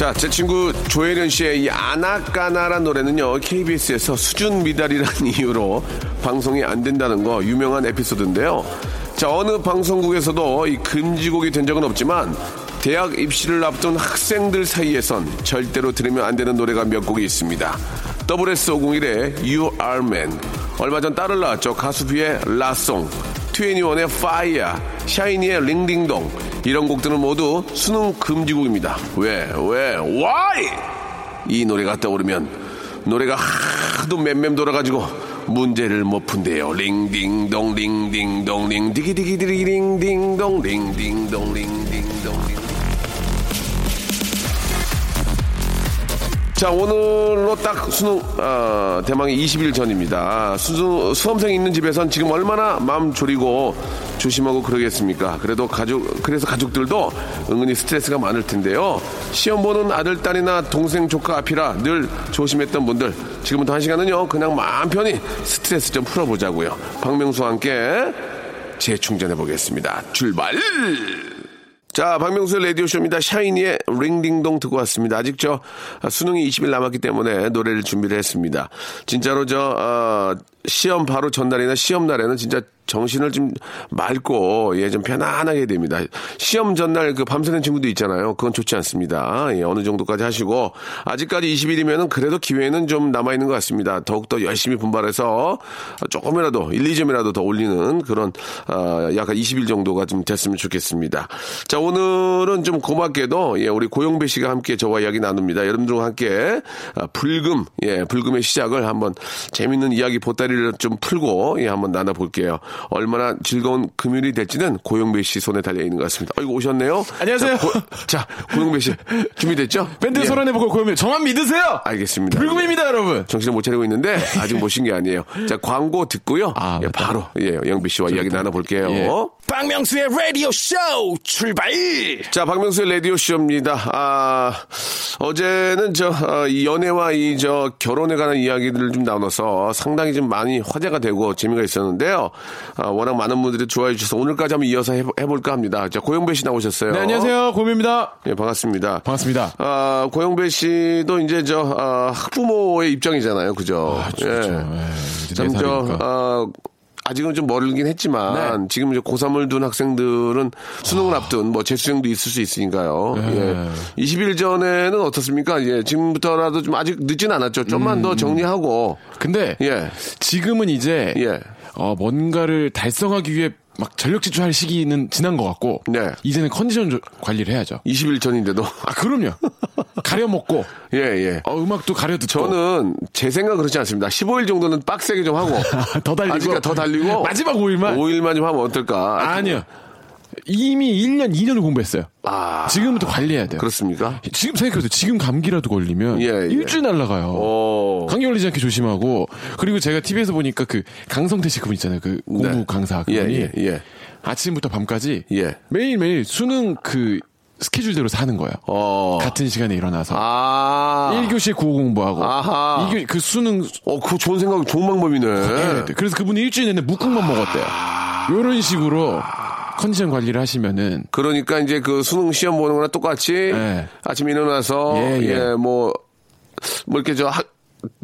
자, 제 친구 조혜련 씨의 이 아나까나란 노래는요, KBS에서 수준 미달이라는 이유로 방송이 안 된다는 거 유명한 에피소드인데요. 자, 어느 방송국에서도 이 금지곡이 된 적은 없지만, 대학 입시를 앞둔 학생들 사이에선 절대로 들으면 안 되는 노래가 몇 곡이 있습니다. WS501의 You Are Man, 얼마 전 딸을 낳았죠. 가수 비의 라송, 21의 Fire, 샤이니의 링딩동, 이런 곡들은 모두 수능 금지곡입니다. 왜? 왜? Why? 이 노래가 떠오르면 노래가 하도 맴맴 돌아가지고 문제를 못 푼대요. 링딩동 링딩동 링디기디기디리 링딩동 링딩동 링딩동 링. 자 오늘로 딱 수능 아, 대망의 20일 전입니다. 수, 수험생 있는 집에선 지금 얼마나 마음 졸이고 조심하고 그러겠습니까? 그래도 가족 그래서 가족들도 은근히 스트레스가 많을 텐데요. 시험 보는 아들 딸이나 동생 조카 앞이라 늘 조심했던 분들 지금부터 한 시간은요 그냥 마음 편히 스트레스 좀 풀어보자고요. 박명수와 함께 재충전해 보겠습니다. 출발. 자, 박명수의 라디오쇼입니다. 샤이니의 링딩동 듣고 왔습니다. 아직 저 수능이 20일 남았기 때문에 노래를 준비를 했습니다. 진짜로 저, 어, 시험 바로 전날이나 시험 날에는 진짜 정신을 좀 맑고 예 좀 편안하게 됩니다. 시험 전날 그 밤새는 친구도 있잖아요. 그건 좋지 않습니다. 예, 어느 정도까지 하시고 아직까지 20일이면은 그래도 기회는 좀 남아 있는 것 같습니다. 더욱 더 열심히 분발해서 조금이라도 1, 2점이라도 더 올리는 그런 어, 약간 20일 정도가 좀 됐으면 좋겠습니다. 자 오늘은 좀 고맙게도 예, 우리 고영배 씨가 함께 저와 이야기 나눕니다. 여러분들과 함께 아, 불금 예 불금의 시작을 한번 재밌는 이야기 보따리 를 좀 풀고 예 한번 나눠볼게요. 얼마나 즐거운 금요일이 될지는 고영배 씨 손에 달려 있는 것 같습니다. 아이고 오셨네요. 안녕하세요. 자, 고, 자 고영배 씨 준비됐죠? 밴드 예, 소란해보고 고영배 저만 믿으세요. 알겠습니다. 불금입니다, 여러분. 정신을 못 차리고 있는데 아직 모신 게 아니에요. 자 광고 듣고요. 아, 예. 바로 예 영배 씨와 이야기 나눠볼게요. 예. 박명수의 라디오 쇼 출발! 자, 박명수의 라디오 쇼입니다. 아, 어제는 저, 어, 이 연애와 이 저 결혼에 관한 이야기들을 좀 나눠서 상당히 좀 많이 화제가 되고 재미가 있었는데요. 아, 워낙 많은 분들이 좋아해 주셔서 오늘까지 한번 이어서 해볼까 합니다. 자, 고영배 씨 나오셨어요. 네, 안녕하세요. 고영배입니다. 예, 반갑습니다. 반갑습니다. 아, 고영배 씨도 이제 저, 아, 학부모의 입장이잖아요. 그죠? 아, 그렇죠. 예, 참, 네 저. 아, 아직은 좀 멀긴 했지만 네. 지금 이제 고3을 둔 학생들은 수능을 앞둔 뭐 재수생도 있을 수 있으니까요. 네. 예. 20일 전에는 어떻습니까? 예, 지금부터라도 좀 아직 늦진 않았죠. 좀만 음. 더 정리하고 근데 예. 지금은 이제 예. 어, 뭔가를 달성하기 위해 막 전력 질주할 시기는 지난 것 같고 네. 이제는 컨디션 조- 관리를 해야죠. 20일 전인데도 아 그럼요. 가려 먹고 예, 예. 어, 음악도 가려 듣고 저는 제 생각 그렇지 않습니다. 15일 정도는 빡세게 좀 하고 더 달리고 아직까지 더 달리고 마지막 5일만 5일만 좀 하면 어떨까? 아니요. 이미 1년 2년을 공부했어요. 아, 지금부터 관리해야 돼요. 그렇습니까? 지금 생각해보세요. 지금 감기라도 걸리면 예, 예. 일주일 날라가요. 오. 감기 걸리지 않게 조심하고 그리고 제가 TV에서 보니까 그 강성태 씨 그분 있잖아요. 그 공부 네. 강사 예, 그분이 예, 예. 아침부터 밤까지 예. 매일 매일 수능 그 스케줄대로 사는 거예요. 어. 같은 시간에 일어나서 아. 1교시 국어 공부하고 아하. 2교 그 수능 어, 그거 좋은 생각, 좋은 방법이네. 해야 돼. 그래서 그분이 일주일 내내 묵국만 먹었대요. 이런 식으로 컨디션 관리를 하시면은 그러니까 이제 그 수능 시험 보는 거랑 똑같이 네. 아침에 일어나서 예, 예, 예. 뭐, 뭐 이렇게 저 학,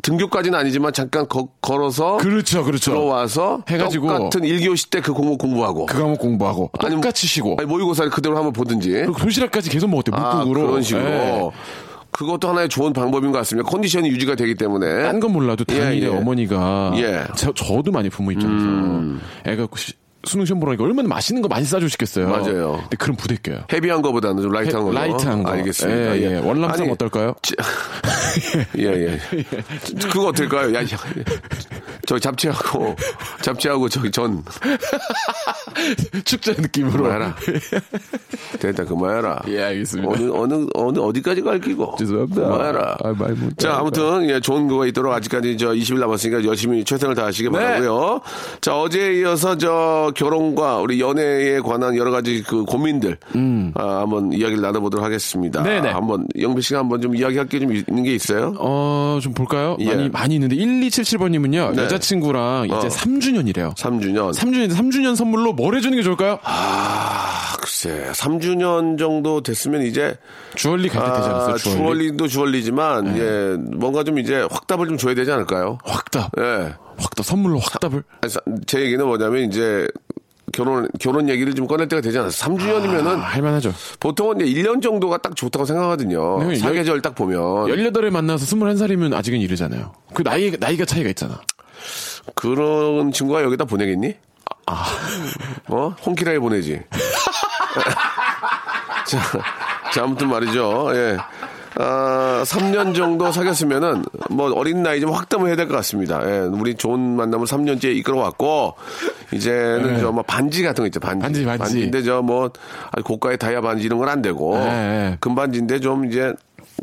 등교까지는 아니지만 잠깐 거- 걸어서 그렇죠, 그렇죠. 들어와서 해가지고 똑같은 1교시 때 그 공부 공부하고 그 과목 공부하고 아니면- 똑같이 쉬고 아니, 모의고사를 그대로 한번 보든지 그리고 도시락까지 계속 먹었대요. 아, 묵국으로. 그런 식으로 예. 그것도 하나의 좋은 방법인 것 같습니다. 컨디션이 유지가 되기 때문에 딴 건 몰라도 당일에 예, 예. 어머니가 예. 저, 저도 많이 부모 입장에서 애가 시- 수능 시험 보라니까 얼마나 맛있는 거 많이 싸주시겠어요. 맞아요. 근데 그럼 부대껴요. heavy한 거보다는 좀 light한 거 light한 거. 알겠습니다. 예, 예. 월남쌈 아니, 어떨까요? 지- 예, 예. 그거 어떨까요? 야, 야, 저 잡채하고 잡채하고 저기 전 축제 느낌으로. 그만해라. 됐다 그만해라. 예, 알겠습니다. 어느 어느 어느 어디까지 갈기고. 죄송합니다. 그만해라. 아. 자, 아무튼 예, 좋은 거가 있도록 아직까지 저 20일 남았으니까 열심히 최선을 다하시기 네. 바라고요. 자, 어제에 이어서 저 결혼과 우리 연애에 관한 여러 가지 그 고민들 아, 한번 이야기를 나눠보도록 하겠습니다. 음. 네네. 한번 영배 씨가 한번 좀 이야기할 게 좀 있는 게 있어요? 어, 좀 볼까요? 예. 많이, 많이 있는데, 1277번님은요, 네. 여자친구랑 이제 어. 3주년이래요. 3주년. 3주년, 3주년 선물로 뭘 해주는 게 좋을까요? 아, 글쎄, 3주년 정도 됐으면 이제 주얼리 갈때 되지 않았어요? 아, 주얼리? 주얼리 도 주얼리지만 예, 뭔가 좀 이제 확답을 좀 줘야 되지 않을까요? 확답. 예. 확답, 선물로 확답을. 아니, 사- 제 얘기는 뭐냐면 이제 결혼 결혼 얘기를 좀 꺼낼 때가 되지 않았어요. 3주년이면은 아, 할만하죠. 보통은 이제 1년 정도가 딱 좋다고 생각하거든요. 네, 사계절 딱 보면 18에 만나서 21살이면 아직은 이르잖아요. 그 나이, 나이가 차이가 있잖아. 그런 친구가 여기다 보내겠니? 아. 어? 홍키라에 보내지. 자, 자, 아무튼 말이죠. 예. 아, 3년 정도 사귀었으면은, 뭐, 어린 나이 좀 확담을 해야 될 것 같습니다. 예, 우리 좋은 만남을 3년째 이끌어왔고, 이제는 저뭐 반지 같은 거 있죠, 반지. 네. 반지, 반지. 인데 저 뭐, 고가의 다이아 반지 이런 건 안 되고, 예, 예. 금반지인데 좀 이제,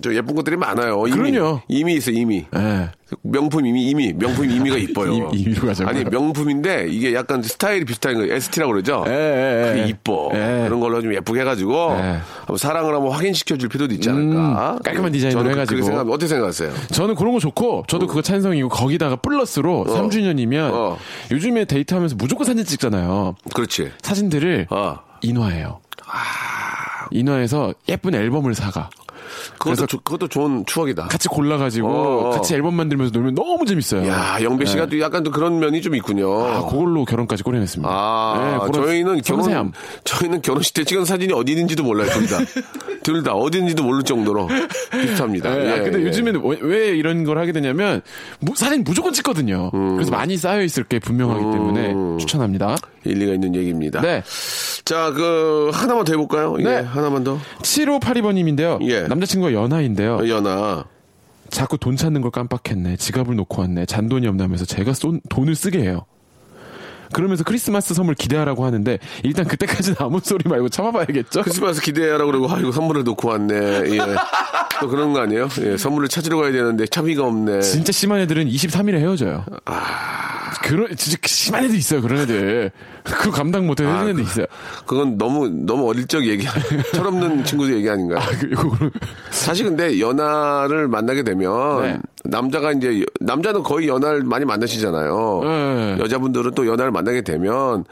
저 예쁜 것들이 많아요. 이미, 그럼요. 이미 있어, 이미. 예. 명품 이미 이미 명품 이미가 이뻐요. 이- 이미로 가자고요? 아니 명품인데 이게 약간 스타일이 비슷한 거 ST라고 그러죠. 예, 예, 예. 이뻐. 예. 그런 걸로 좀 예쁘게 해가지고 예. 한번 사랑을 한번 확인시켜 줄 필요도 있지 않을까. 음, 깔끔한 디자인으로 저는 해가지고. 생각 어떻게 생각하세요? 저는 그런 거 좋고, 저도 그거 찬성이고, 거기다가 플러스로 3주년이면, 어. 요즘에 데이트하면서 무조건 사진 찍잖아요. 그렇지. 사진들을 어. 인화해요. 인화해서 예쁜 앨범을 사가. 그것도 조- 그것도 좋은 추억이다. 같이 골라가지고 어, 어. 같이 앨범 만들면서 놀면 너무 재밌어요. 야 영배 씨가 또 약간 또 그런 면이 좀 있군요. 아, 그걸로 결혼까지 꼬려냈습니다. 아, 네, 저희는 결혼, 섬세함. 저희는 결혼식 때 찍은 사진이 어디 있는지도 몰라요, 둘 다. 둘 다 어디 있는지도 모를 정도로 비슷합니다. 예, 아, 예, 근데 예. 요즘에는 왜, 왜 이런 걸 하게 되냐면 무- 사진 무조건 찍거든요. 음. 그래서 많이 쌓여 있을 게 분명하기 때문에 추천합니다. 일리가 있는 얘기입니다. 네. 자, 그, 하나만 더 해볼까요? 예, 네. 하나만 더. 7582번님인데요. 예. 남자친구가 연하인데요. 연아. 자꾸 돈 찾는 걸 깜빡했네. 지갑을 놓고 왔네. 잔돈이 없다면서 제가 쏜 돈을 쓰게 해요. 그러면서 크리스마스 선물 기대하라고 하는데 일단 그때까지는 아무 소리 말고 참아봐야겠죠? 크리스마스 기대하라고 그러고, 아, 이거 선물을 놓고 왔네. 예. 또 그런 거 아니에요? 예, 선물을 찾으러 가야 되는데 차비가 없네. 진짜 심한 애들은 23일에 헤어져요. 그런 진짜 심한 애들 있어요. 그런 애들. 그거 감당 못해 아, 애들 있어요. 그건 너무, 너무 어릴 적 얘기, 철없는 친구들 얘기 아닌가요? 그리고 사실 근데 연하를 만나게 되면 네. 남자가 이제 남자는 거의 연하를 많이 만나시잖아요. 네. 여자분들은 또 연하를 만나게 되면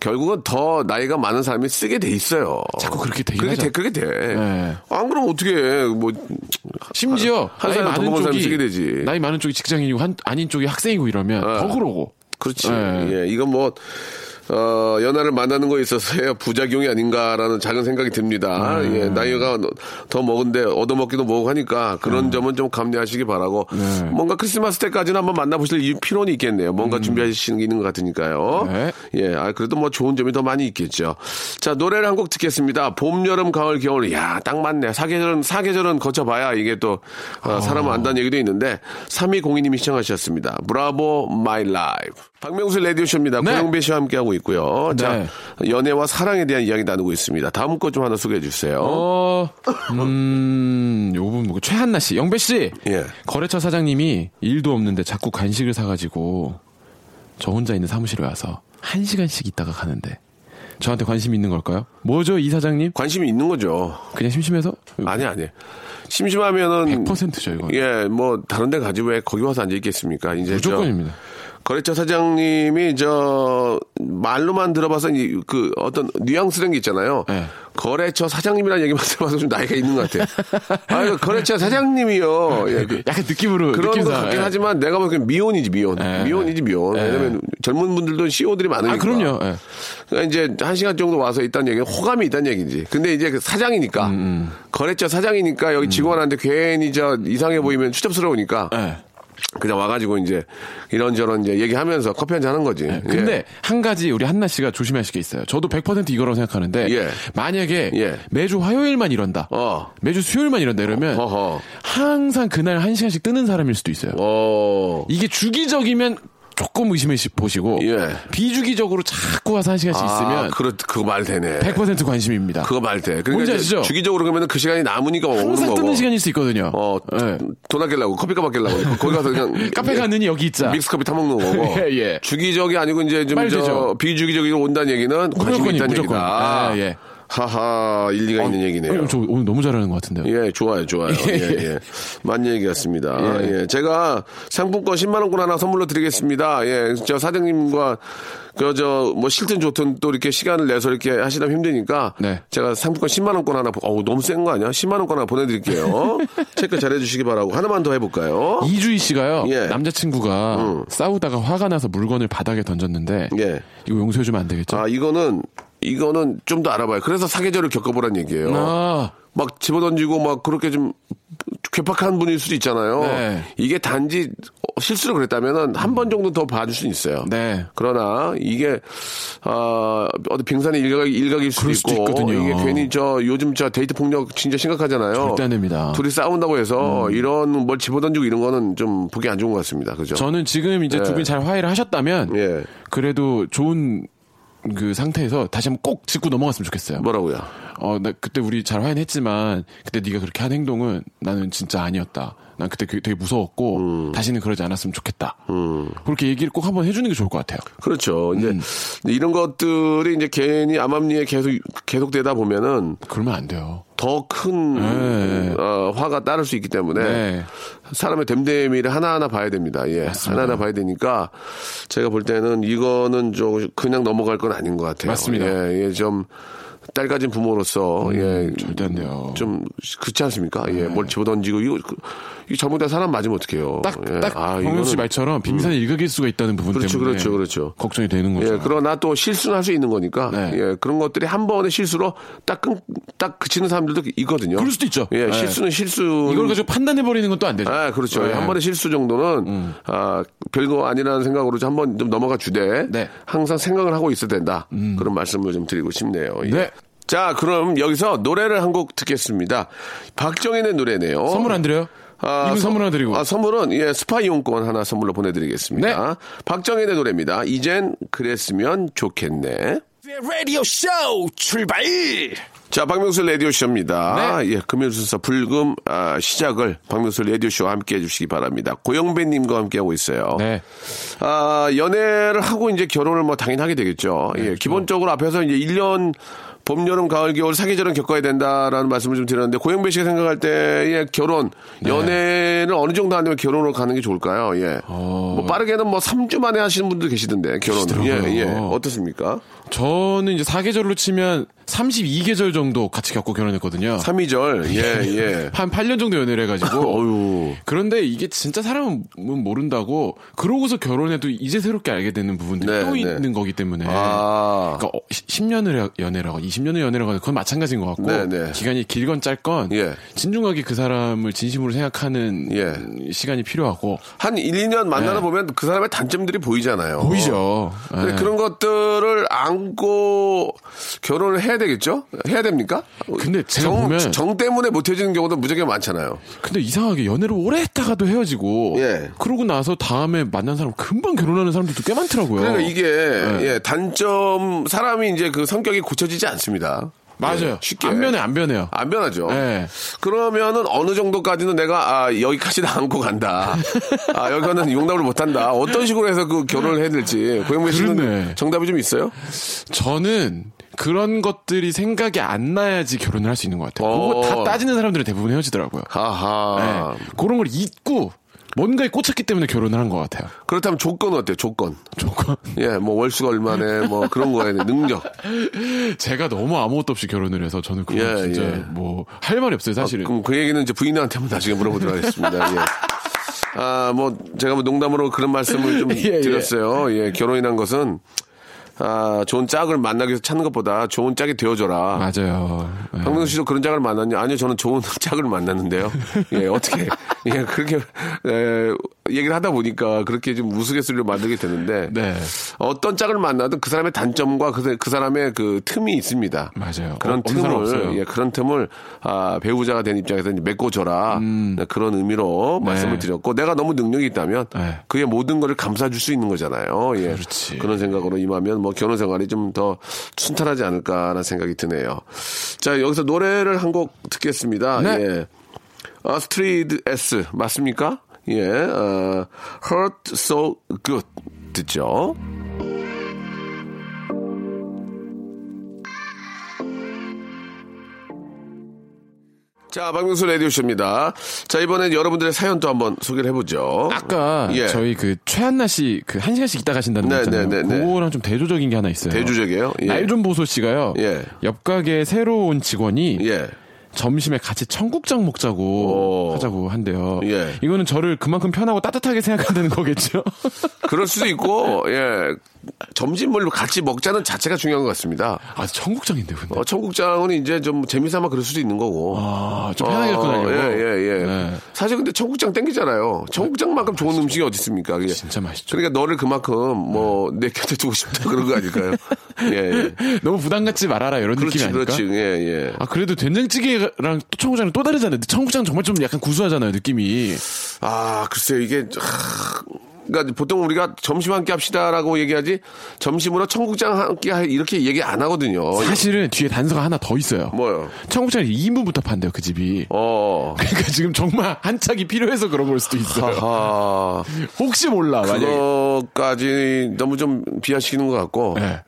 결국은 더 나이가 많은 사람이 쓰게 돼 있어요. 자꾸 그렇게 되긴 그렇게 하죠. 돼, 그렇게 돼. 네. 안 그러면 어떻게 해? 뭐 심지어 한 나이 살이라도 더 많은 쪽이 쓰게 되지. 나이 많은 쪽이 직장인이고 한, 아닌 쪽이 학생이고 이러면 더 그러고. 그렇지. 네. 예, 이건 뭐, 어, 연하를 만나는 거에 있어서의 부작용이 아닌가라는 작은 생각이 듭니다. 네. 예, 나이가 더 먹은데 얻어먹기도 뭐고 하니까 네. 그런 점은 좀 감내하시기 바라고 뭔가 크리스마스 때까지는 한번 만나보실 이 필요는 있겠네요. 뭔가 준비하시는 게 있는 것 같으니까요. 음. 네. 예, 아, 그래도 뭐 좋은 점이 더 많이 있겠죠. 자, 노래를 한 곡 듣겠습니다. 봄, 여름, 가을, 겨울. 야, 딱 맞네. 사계절은, 사계절은 거쳐봐야 이게 또, 어, 사람은 안다는 얘기도 있는데, 3202님이 신청하셨습니다. Bravo, my life. 박명수 라디오쇼입니다. 네. 고영배 씨와 함께하고 있고요. 자, 네. 연애와 사랑에 대한 이야기 나누고 있습니다. 다음 거 좀 하나 소개해 주세요. 어, 음, 요분 뭐 최한나 씨, 영배 씨. 예. 거래처 사장님이 일도 없는데 자꾸 간식을 사가지고 저 혼자 있는 사무실에 와서 한 시간씩 있다가 가는데 저한테 관심 있는 걸까요? 뭐죠, 이 사장님? 관심이 있는 거죠. 그냥 심심해서? 아니, 아니. 심심하면은. 100%죠, 이거. 예, 뭐, 다른 데 가지 왜 거기 와서 앉아 있겠습니까? 이제. 저- 무조건입니다. 거래처 사장님이 저 말로만 들어봐서 이- 그 어떤 뉘앙스라는 게 있잖아요. 네. 거래처 사장님이라는 얘기만 들어봐서 좀 나이가 있는 것 같아. 아, 거래처 사장님이요. 예, 그- 약간 느낌으로 그런 거 느낌상, 같긴 예. 하지만 내가 보기엔 미혼이지 미혼. 예. 미혼이지 미혼. 예. 왜냐면 젊은 분들도 CEO들이 많으니까. 아, 그럼요. 예. 그러니까 이제 한 시간 정도 와서 있다는 얘기는 호감이 있다는 얘기지. 근데 이제 그 사장이니까 음, 거래처 사장이니까 여기 직원한테 괜히 저 이상해 보이면 추접스러우니까 예. 그냥 와가지고 이제 이런저런 이제 얘기하면서 커피 한잔 하는 거지. 네, 근데 예. 한 가지 우리 한나 씨가 조심하실 게 있어요. 저도 100% 이거라고 생각하는데 예. 만약에 예. 매주 화요일만 이런다. 어. 매주 수요일만 이런다 이러면 어허. 항상 그날 한 시간씩 뜨는 사람일 수도 있어요. 어. 이게 주기적이면 조금 의심해 시- 보시고 예. 비주기적으로 자꾸 와서 한 시간씩 아, 있으면 그렇, 그거 말 되네. 100% 관심입니다. 그거 말 돼. 그러니까 뭔지 이제 아시죠? 주기적으로 그러면 그 시간이 남으니까 오는 항상 거고. 뜨는 시간일 수 있거든요. 어, 예. 돈 아끼려고, 커피값 아끼려고. 거기 가서 그냥. 카페 가느니 여기 있자. 믹스커피 타 먹는 거고. 예, 예. 주기적이 아니고 이제 좀 저. 비주기적으로 온다는 얘기는 관심이 있다는 무조건. 얘기다. 예, 예. 하하, 일리가 있는 얘기네요. 어, 저 오늘 너무 잘하는 것 같은데요. 예, 좋아요, 좋아요. 예, 예. 맞는 얘기 같습니다. 예. 제가 상품권 10만 원권 하나 선물로 드리겠습니다. 예, 저 사장님과 그, 저, 뭐, 싫든 좋든 또 이렇게 시간을 내서 이렇게 하시다 만힘드니까 네. 제가 상품권 10만 원권 하나, 보- 어우, 너무 센 거 아니야? 10만 원권 하나 보내드릴게요. 체크 잘 해주시기 바라고. 하나만 더 해볼까요? 이주희 씨가요. 예. 남자친구가 싸우다가 화가 나서 물건을 바닥에 던졌는데 예. 이거 용서해주면 안 되겠죠? 아, 이거는, 이거는 좀 더 알아봐요. 그래서 사계절을 겪어보란 얘기예요. 아, 막 집어던지고 막 그렇게 좀 괴팍한 분일 수도 있잖아요. 네. 이게 단지 실수로 그랬다면은 한 번 정도 더 봐줄 수 있어요. 네. 그러나 이게 아 어디 빙산의 일각 일각일 수도 그럴 있고 수도 있거든요. 이게 괜히 저 요즘 저 데이트 폭력 진짜 심각하잖아요. 절대 안 됩니다. 음. 둘이 싸운다고 해서 이런 뭘 집어던지고 이런 거는 좀 보기 안 좋은 것 같습니다. 그죠? 저는 지금 이제 두 예. 분이 잘 화해를 하셨다면 예. 그래도 좋은 그 상태에서 다시 한번 꼭 짚고 넘어갔으면 좋겠어요. 뭐라고요? 어, 나 그때 우리 잘 화해했지만 그때 네가 그렇게 한 행동은 나는 진짜 아니었다. 난 그때 그- 되게 무서웠고 음. 다시는 그러지 않았으면 좋겠다. 그렇게 얘기를 꼭 한번 해주는 게 좋을 것 같아요. 그렇죠. 이제 음. 이런 것들이 이제 괜히 암암리에 계속 계속되다 보면은 그러면 안 돼요. 더큰 네. 화가 따를 수 있기 때문에 네. 사람의 됨됨이를 하나하나 봐야 됩니다. 예. 하나하나 봐야 되니까 제가 볼 때는 이거는 좀 그냥 넘어갈 건 아닌 것 같아요. 맞습니다. 예, 예, 좀 딸 가진 부모로서 예, 절대 안 돼요. 좀 그렇지 않습니까? 예, 뭘 집어던지고 이거 그- 이거 잘못된 사람 맞으면 어떡해요? 딱, 예. 딱, 아, 박명수 씨 이거는- 말처럼 빙산의 일각일 수가 있다는 부분 그렇죠, 때문에. 그렇죠, 그렇죠. 걱정이 되는 거죠. 예, 그러나 또 실수는 할 수 있는 거니까, 네. 예, 그런 것들이 한 번의 실수로 딱, 끊, 딱 그치는 사람들도 있거든요. 그럴 수도 있죠. 예, 네. 실수는 실수. 이걸 가지고 판단해버리는 건또안 되죠. 아, 그렇죠. 네. 음. 한 번의 실수 정도는, 아, 별거 아니라는 생각으로 한 번 좀 넘어가 주되, 네. 항상 생각을 하고 있어야 된다. 그런 말씀을 좀 드리고 싶네요. 예. 네. 자, 그럼 여기서 노래를 한 곡 듣겠습니다. 박정현의 노래네요. 선물 안 드려요? 아, 이분 선물 하나 드리고. 아, 선물은 예, 스파 이용권 하나 선물로 보내드리겠습니다. 네. 박정현의 노래입니다. 이젠 그랬으면 좋겠네. 라디오 쇼 출발! 자, 박명수 라디오 쇼입니다. 네. 예, 금요일 순서 불금 아, 시작을 박명수 라디오 쇼와 함께 해주시기 바랍니다. 고영배님과 함께 하고 있어요. 네. 아, 연애를 하고 이제 결혼을 뭐 당연히 하게 되겠죠. 예, 기본적으로 앞에서 이제 1년 봄, 여름, 가을, 겨울 사계절은 겪어야 된다라는 말씀을 좀 드렸는데 고영배 씨가 생각할 때의 결혼, 네. 연애를 어느 정도 안 되면 결혼으로 가는 게 좋을까요? 예. 뭐 빠르게는 뭐 3주 만에 하시는 분들 계시던데 결혼. 예. 예. 어떻습니까? 저는 이제 사계절로 치면 32계절 정도 같이 겪고 결혼했거든요. 3이절. 예, 예. 한 8년 정도 연애를 해가지고. 어유. 그런데 이게 진짜 사람은 모른다고 그러고서 결혼해도 이제 새롭게 알게 되는 부분들이 네, 또 네. 있는 거기 때문에 아. 그러니까 10년을 연애라고 20년을 연애라고 하는 그건 마찬가지인 것 같고 네, 네. 기간이 길건 짧건 예. 진중하게 그 사람을 진심으로 생각하는 예. 시간이 필요하고 한 1, 2년 만나다 네. 보면 그 사람의 단점들이 보이잖아요. 보이죠. 예. 그런 것들을 안고 결혼을 해야 되겠죠? 해야 됩니까? 근데 제가 정, 보면- 정 때문에 못 헤어지는 경우도 무지하게 많잖아요. 근데 이상하게 연애를 오래 했다가도 헤어지고 예. 그러고 나서 다음에 만난 사람 금방 결혼하는 사람들도 꽤 많더라고요. 그러니까 이게 네. 예, 단점 사람이 이제 그 성격이 고쳐지지 않습니다. 맞아요. 예, 쉽게 안 변해 안 변해요. 안 변하죠. 네. 그러면은 어느 정도까지는 내가 아 여기까지는 안고 간다. 아 여기는 용납을 못 한다. 어떤 식으로 해서 그 결혼을 해야 될지 고영배 씨는 그렇네. 정답이 좀 있어요? 저는 그런 것들이 생각이 안 나야지 결혼을 할 수 있는 것 같아요. 어. 그거 다 따지는 사람들은 대부분 헤어지더라고요. 하하. 네. 그런 걸 잊고 뭔가에 꽂혔기 때문에 결혼을 한 것 같아요. 그렇다면 조건은 어때요? 조건. 조건. 예, 뭐 월수가 얼마네, 뭐 그런 거에 능력. 제가 너무 아무것도 없이 결혼을 해서 저는 그거 예, 진짜 예. 뭐할 말이 없어요 사실은. 그럼 그 얘기는 이제 부인한테 한번 나중에 물어보도록 하겠습니다. 예. 아, 뭐 제가 뭐 농담으로 그런 말씀을 좀 예, 예. 드렸어요. 예, 결혼이란 것은 아, 좋은 짝을 만나기 위해서 찾는 것보다 좋은 짝이 되어줘라. 맞아요. 예. 황명수 씨도 그런 짝을 만났냐? 아니요, 저는 좋은 짝을 만났는데요. 예, 어떻게, 예, 그렇게, 에, 얘기를 하다 보니까 그렇게 좀 우스갯소리로 만들게 되는데. 네. 어떤 짝을 만나도 그 사람의 단점과 그, 그 사람의 그 틈이 있습니다. 맞아요. 그런 어. 틈을, 예, 그런 틈을, 아, 배우자가 된 입장에서 메꿔줘라. 네, 그런 의미로 말씀을 드렸고, 내가 너무 능력이 있다면 음. 네. 그의 모든 것을 감싸줄 수 있는 거잖아요. 예. 그렇지. 그런 생각으로 임하면 뭐 결혼 생활이 좀 더 순탄하지 않을까라는 생각이 드네요. 자, 여기서 노래를 한 곡 듣겠습니다. 네. 예. 아스트리드 S 맞습니까? 예, 어, Hurt So Good 듣죠. 자, 박명수 라디오쇼입니다. 자, 이번엔 여러분들의 사연 또 한번 소개를 해보죠. 아까 예. 저희 그 최한나 씨 그 한 시간씩 있다 가신다는 네, 거 있잖아요. 네, 네, 네. 그거랑 좀 대조적인 게 하나 있어요. 대주적이에요. 예. 날좀 보소 씨가요. 예. 옆 가게 새로 온 직원이 예. 점심에 같이 청국장 먹자고 오. 하자고 한대요. 예. 이거는 저를 그만큼 편하고 따뜻하게 생각한다는 거겠죠? 그럴 수도 있고, 예. 점심을 같이 먹자는 자체가 중요한 것 같습니다. 아, 청국장인데 근데. 어, 청국장은 이제 좀 재미삼아 그럴 수도 있는 거고. 아, 좀 편하게 갖고 다니려고. 예, 예, 예. 네. 사실 근데 청국장 땡기잖아요. 청국장만큼 좋은 음식이 어디 있습니까? 그게. 진짜 맛있죠. 그러니까 너를 그만큼 뭐내 곁에 두고 싶다 그런 거 아닐까요? 예, 예. 너무 부담 갖지 말아라 이런 그렇지, 느낌이 아닐까? 그렇지. 예, 예. 아 그래도 된장찌개랑 또 청국장은 또 다르잖아요. 청국장 정말 좀 약간 구수하잖아요 느낌이. 아, 글쎄요, 이게, 하, 그러니까 보통 우리가 점심 한끼 합시다라고 얘기하지, 점심으로 청국장 한끼 이렇게 얘기 안 하거든요. 사실은 뒤에 단서가 하나 더 있어요. 뭐요? 청국장이 2인분부터 판대요 그 집이. 어. 그러니까 지금 정말 한 짝이 필요해서 그런 걸 수도 있어요. 아, 혹시 몰라 만약에. 그거까지 너무 좀 비하시키는 것 같고, 네.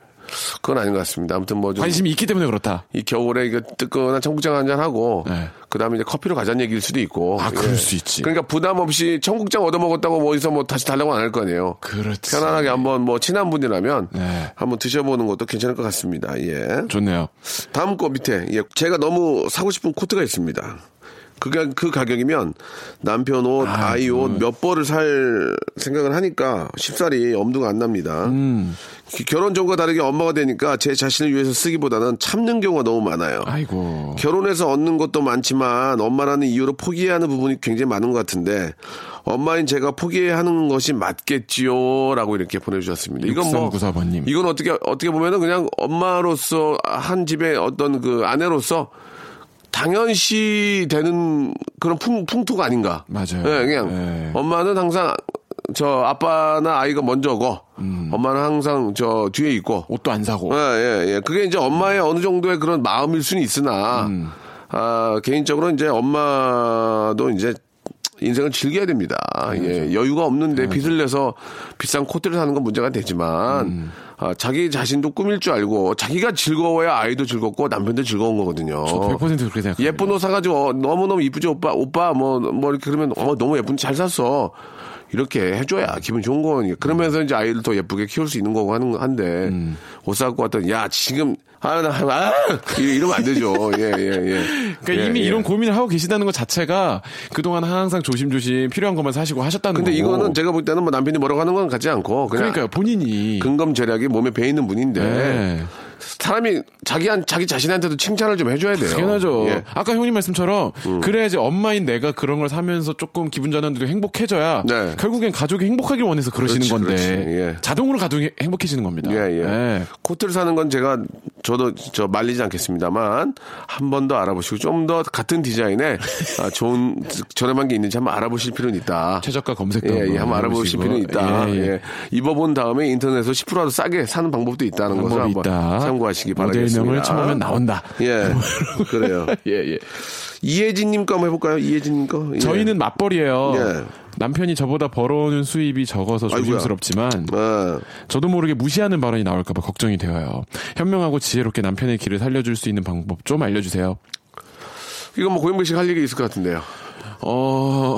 그건 아닌 것 같습니다. 아무튼 뭐 좀. 관심이 있기 때문에 그렇다. 이 겨울에 이거 뜨끈한 청국장 한 잔 하고 네. 그다음에 이제 커피로 가자는 얘기일 수도 있고 예. 아, 그럴 수 있지. 그러니까 부담 없이 청국장 얻어 먹었다고 뭐 어디서 뭐 다시 달라고 안 할 거 아니에요. 그렇지. 편안하게 한번 뭐 친한 분이라면 네. 한번 드셔보는 것도 괜찮을 것 같습니다. 예. 좋네요. 다음 거 밑에 예. 제가 너무 사고 싶은 코트가 있습니다. 그게 그 가격이면 남편 옷, 아, 이 옷 몇 벌을 살 생각을 하니까 쉽사리 엄두가 안 납니다. 음. 기- 결혼 전과 다르게 엄마가 되니까 제 자신을 위해서 쓰기보다는 참는 경우가 너무 많아요. 아이고. 결혼해서 얻는 것도 많지만 엄마라는 이유로 포기해야 하는 부분이 굉장히 많은 것 같은데 엄마인 제가 포기해야 하는 것이 맞겠지요라고 이렇게 보내주셨습니다. 이건 뭐 6394번님. 이건 어떻게 어떻게 보면은 그냥 엄마로서 한 집의 어떤 그 아내로서 당연시 되는 그런 풍, 풍토가 아닌가. 맞아요. 예, 그냥 예. 엄마는 항상 저 아빠나 아이가 먼저고 음. 엄마는 항상 저 뒤에 있고 옷도 안 사고. 예, 예, 예. 그게 이제 엄마의 어느 정도의 그런 마음일 수는 있으나, 음. 아, 개인적으로 이제 엄마도 이제 인생을 즐겨야 됩니다. 예, 여유가 없는데 빚을 내서 비싼 코트를 사는 건 문제가 되지만, 음. 아, 자기 자신도 꾸밀 줄 알고, 자기가 즐거워야 아이도 즐겁고 남편도 즐거운 거거든요. 저도 100% 그렇게 생각해요. 예쁜 옷 사가지고 어, 너무 너무 이쁘지 오빠 오빠 뭐뭐 이렇게 그러면 어 너무 예쁜 잘 샀어 이렇게 해줘야 기분 좋은 거니까 그러면서 이제 아이를 더 예쁘게 키울 수 있는 거고 하는 한데 음. 옷 사갖고 왔더니 야 지금 아 나 아, 이러면 안 되죠 예 예 예, 그러니까 예, 이미 예. 이런 고민을 하고 계시다는 것 자체가 그동안 항상 조심조심 필요한 것만 사시고 하셨다는 근데 거고. 이거는 제가 볼 때는 뭐 남편이 뭐라고 하는 건 같지 않고 그냥 그러니까요 본인이 근검 절약이 몸에 배 있는 분인데 네. 사람이 자기한 자기 자신한테도 칭찬을 좀 해줘야 돼요. 당연하죠. 예. 음. 아까 형님 말씀처럼 그래야지 엄마인 내가 그런 걸 사면서 조금 기분 전환도 행복해져야 네. 결국엔 가족이 행복하길 원해서 그러시는 그렇지, 건데 그렇지. 예. 자동으로 가족이 행복해지는 겁니다. 예, 예. 예. 코트를 사는 건 제가 저도 저 말리지 않겠습니다만 한 번 더 알아보시고 좀 더 같은 디자인에 아, 좋은 저렴한 게 있는지 한번 알아보실 필요는 있다. 최저가 검색도 예, 예, 한번 알아보실. 필요는 있다. 예, 예, 예. 입어본 다음에 인터넷에서 10%라도 싸게 사는 방법도 있다는 것을 한번 있다. 참고하시기 바라겠습니다. 모델명을 쳐보면 나온다. 예, 그래요. 예, 예. 이혜진님 거 한번 해볼까요? 이혜진님 거. 예. 저희는 맞벌이에요. 예. 남편이 저보다 벌어오는 수입이 적어서. 조심스럽지만 아, 저도 모르게 무시하는 발언이 나올까봐 걱정이 되어요. 현명하고 지혜롭게 남편의 길을 살려줄 수 있는 방법 좀 알려주세요. 이거 뭐 고영배 씨가 할 얘기 있을 것 같은데요. 어,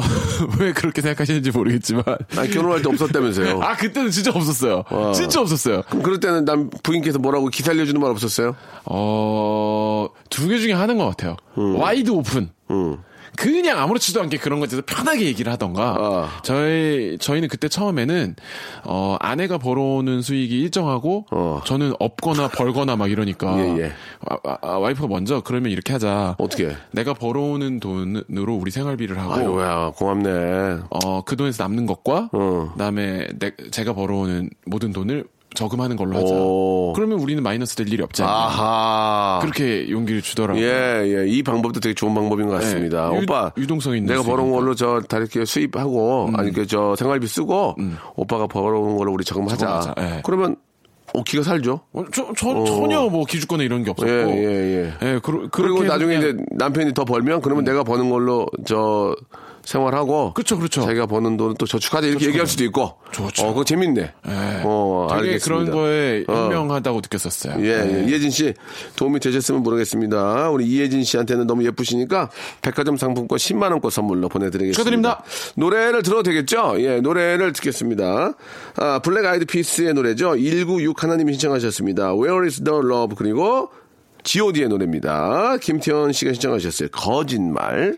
왜 그렇게 생각하시는지 모르겠지만. 아니, 결혼할 때 없었다면서요. 아, 그때는 진짜 없었어요. 진짜 없었어요. 그럼 그럴 때는 남 부인께서 뭐라고 기살려주는 말 없었어요? 어, 두 개 중에 하는 것 같아요. Wide open. 음. 그냥 아무렇지도 않게 그런 것에 대해서 편하게 얘기를 하던가. 어. 저희 저희는 그때 처음에는 어 아내가 벌어오는 수익이 일정하고 어. 저는 없거나 벌거나 막 이러니까 예, 예. 아, 아, 아, 와이프가 먼저 그러면 이렇게 하자. 어떻게? 내가 벌어오는 돈으로 우리 생활비를 하고 아이고야, 고맙네. 어, 그 돈에서 남는 것과 어. 그다음에 내, 제가 벌어오는 모든 돈을 저금하는 걸로 하자. 오. 그러면 우리는 마이너스 될 일이 없지. 아하. 그렇게 용기를 주더라고요. 예, 예. 이 방법도 되게 좋은 방법인 것 같습니다. 네, 유- 오빠. 유동성 있는 내가 벌어온. 걸로 저다 이렇게 수입하고, 음. 아니, 그, 저 생활비 쓰고, 오빠가 벌어온 걸로 우리 저금하자. 저금하자, 예. 그러면, 어, 기가 살죠? 어, 저, 저, 전혀 뭐 기주권에 이런 게 없었고. 예, 예, 예. 예, 그, 그리고 나중에 이제 남편이 더 벌면, 그러면 내가 버는 걸로 저 생활하고. 음. 그쵸, 그쵸. 자기가 버는 돈은 또 저축하자 이렇게 얘기할 수도 있고. 좋죠. 어, 그거 재밌네. 예. 어, 되게 알겠습니다. 그런 거에 어. 현명하다고 느꼈었어요. 예, 예. 예. 이혜진 씨 도움이 되셨으면 모르겠습니다. 우리 이혜진 씨한테는 너무 예쁘시니까 백화점 상품권 10만 원권 선물로 보내드리겠습니다. 축하드립니다. 노래를 들어도 되겠죠? 예, 노래를 듣겠습니다. 아, 블랙 아이드 피스의 노래죠. 196 하나님이 신청하셨습니다. Where is the love? 그리고 G.O.D의 노래입니다. 김태현 씨가 신청하셨어요. 거짓말.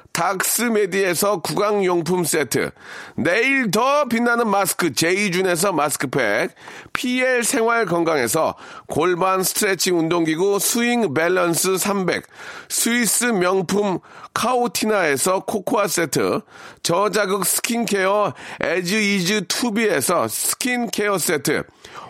닥스메디에서 구강용품 세트 내일 더 빛나는 마스크 제이준에서 마스크팩 PL 생활 건강에서 골반 스트레칭 운동기구 스윙 밸런스 300 스위스 명품 카오티나에서 코코아 세트 저자극 스킨케어 에즈 이즈 투비에서 스킨케어 세트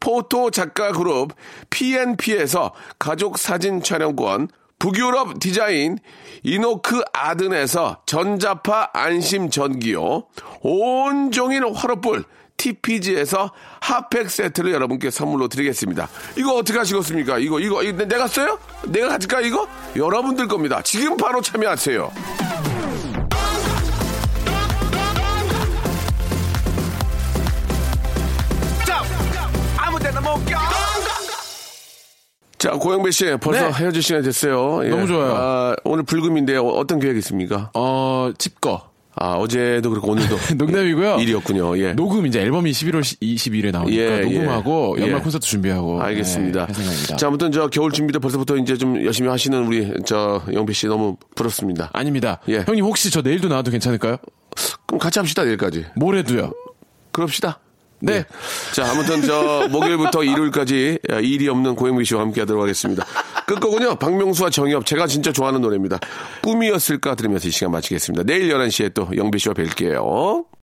포토 작가 그룹 PNP에서 가족 사진 촬영권, 북유럽 디자인 이노크 아든에서 전자파 안심 전기요, 온종일 화로불 TPG에서 핫팩 세트를 여러분께 선물로 드리겠습니다. 이거 어떻게 하시겠습니까? 이거, 이거, 이거 내가 써요? 내가 가질까, 이거? 여러분들 겁니다. 지금 바로 참여하세요. 자, 고영배 씨, 벌써 네. 헤어질 시간이 됐어요. 예. 너무 좋아요. 아, 오늘 불금인데요. 어떤 계획 있습니까? 어, 집거. 아, 어제도 그렇고 오늘도 농담이고요. 일이었군요. 예. 녹음 이제 앨범이 11월 20일에 나오니까 예, 녹음하고 예. 연말 예. 콘서트 준비하고 알겠습니다. 네, 할 생각입니다. 자, 아무튼 저 겨울 준비도 벌써부터 이제 좀 열심히 하시는 우리 저 영배 씨 너무 부럽습니다. 아닙니다. 예. 형님 혹시 저 내일도 나와도 괜찮을까요? 그럼 같이 합시다, 내일까지. 모레도요. 그럽시다. 네. 예. 자, 아무튼 저 목요일부터 일요일까지 일이 없는 고영배 씨와 함께 하도록 하겠습니다. 끝곡은요, 박명수와 정엽, 제가 진짜 좋아하는 노래입니다. 꿈이었을까 들으면서 이 시간 마치겠습니다. 내일 11시에 또 영배 씨와 뵐게요.